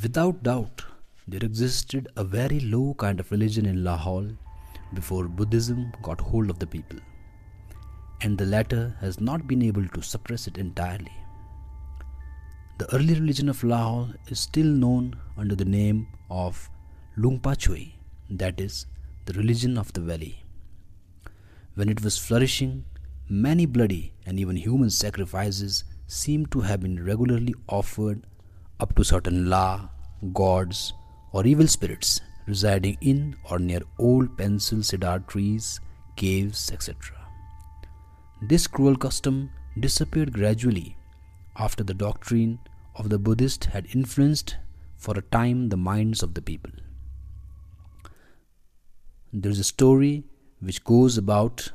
Without doubt, there existed a very low kind of religion in Lahul before Buddhism got hold of the people, and the latter has not been able to suppress it entirely. The early religion of Lahul is still known under the name of Lungpa Chui, that is, the religion of the valley. When it was flourishing, many bloody and even human sacrifices seem to have been regularly offered up to certain la, gods, or evil spirits residing in or near old pencil cedar trees, caves, etc. This cruel custom disappeared gradually after the doctrine of the Buddhist had influenced for a time the minds of the people. There is a story which goes about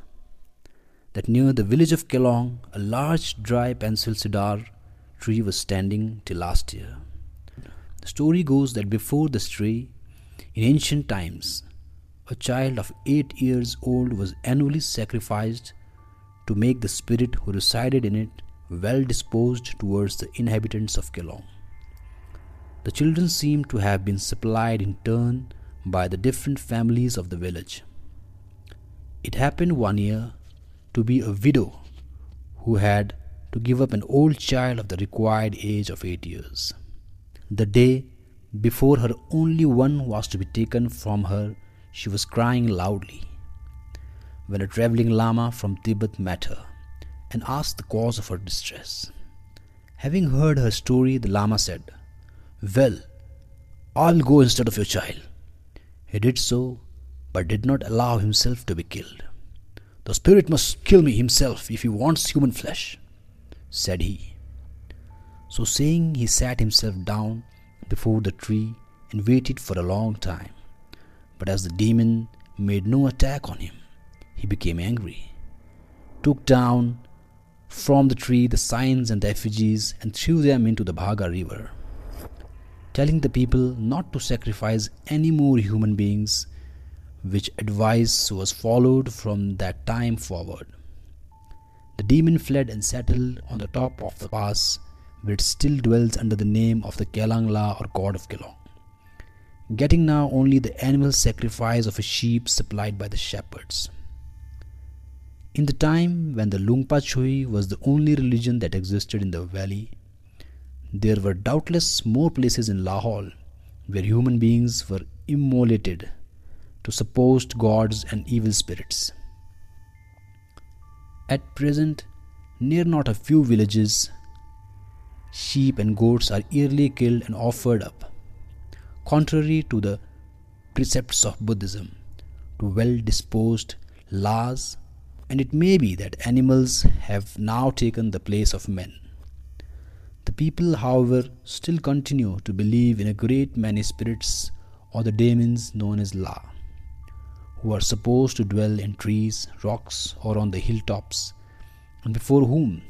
that near the village of Kelong, a large dry pencil cedar tree was standing till last year. The story goes that before this tree, in ancient times, a child of eight years old was annually sacrificed to make the spirit who resided in it well disposed towards the inhabitants of Kelong. The children seem to have been supplied in turn by the different families of the village. It happened one year to be a widow who had to give up an old child of the required age of eight years. The day before her only one was to be taken from her, she was crying loudly. When a traveling Lama from Tibet met her and asked the cause of her distress, having heard her story, the Lama said, Well, I'll go instead of your child. He did so, but did not allow himself to be killed. The spirit must kill me himself if he wants human flesh, said he. So saying, he sat himself down before the tree and waited for a long time. But as the demon made no attack on him, he became angry, took down from the tree the signs and the effigies, and threw them into the Bhaga river, telling the people not to sacrifice any more human beings which advice was followed from that time forward. The demon fled and settled on the top of the pass, where it still dwells under the name of the Kelangla or god of Kelong, getting now only the annual sacrifice of a sheep supplied by the shepherds. In the time when the Lungpa Chui was the only religion that existed in the valley, there were doubtless more places in Lahul where human beings were immolated to supposed gods and evil spirits. At present, near not a few villages, sheep and goats are yearly killed and offered up, contrary to the precepts of Buddhism, to well disposed laws, and it may be that animals have now taken the place of men. The people, however, still continue to believe in a great many spirits or the demons known as La who are supposed to dwell in trees, rocks, or on the hilltops, and before whom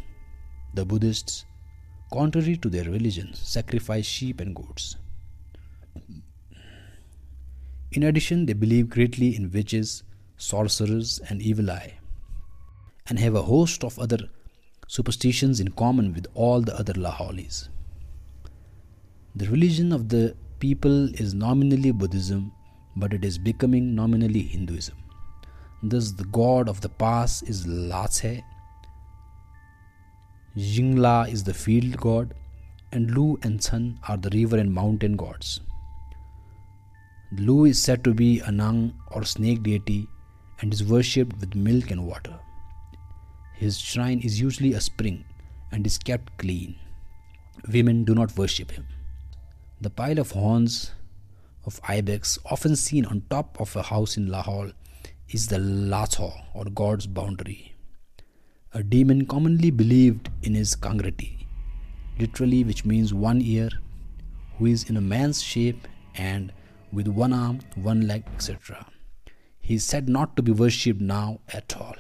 the Buddhists, contrary to their religion, sacrifice sheep and goats. In addition, they believe greatly in witches, sorcerers, and evil eye, and have a host of other superstitions in common with all the other Lahulis. The religion of the people is nominally Buddhism but it is becoming nominally Hinduism. Thus, the god of the pass is Latse, Jingla is the field god, and Lu and Sun are the river and mountain gods. Lu is said to be a Nang or snake deity and is worshipped with milk and water. His shrine is usually a spring and is kept clean. Women do not worship him. The pile of horns of ibex often seen on top of a house in Lahul is the Latho or God's boundary. A demon commonly believed in is Kangrati, literally which means one ear, who is in a man's shape and with one arm, one leg, etc. He is said not to be worshipped now at all.